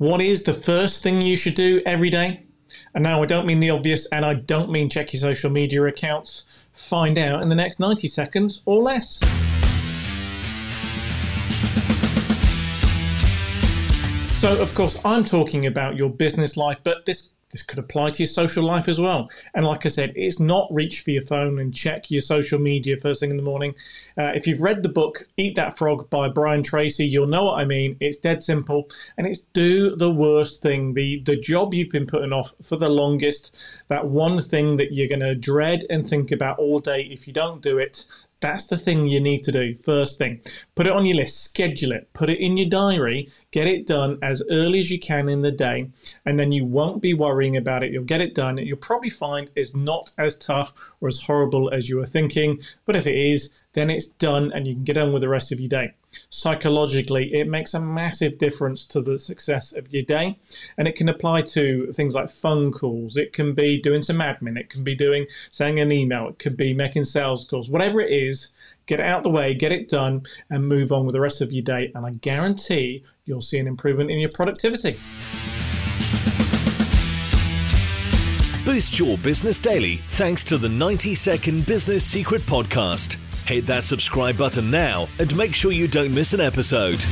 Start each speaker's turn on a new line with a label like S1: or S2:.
S1: What is the first thing you should do every day? And now I don't mean the obvious, and I don't mean check your social media accounts. Find out in the next 90 seconds or less. So, of course, I'm talking about your business life, but this this could apply to your social life as well. And like I said, it's not reach for your phone and check your social media first thing in the morning. Uh, if you've read the book Eat That Frog by Brian Tracy, you'll know what I mean. It's dead simple, and it's do the worst thing, the the job you've been putting off for the longest, that one thing that you're going to dread and think about all day. If you don't do it, that's the thing you need to do first thing. Put it on your list, schedule it, put it in your diary, get it done as early as you can in the day, and then you won't be worrying about it. You'll get it done. You'll probably find it's not as tough or as horrible as you were thinking, but if it is, then it's done and you can get on with the rest of your day. Psychologically, it makes a massive difference to the success of your day, and it can apply to things like phone calls. It can be doing some admin, it can be doing sending an email, it could be making sales calls, whatever it is. Get it out the way, get it done, and move on with the rest of your day. And I guarantee you'll see an improvement in your productivity.
S2: Boost your business daily thanks to the 90 Second Business Secret Podcast. Hit that subscribe button now and make sure you don't miss an episode.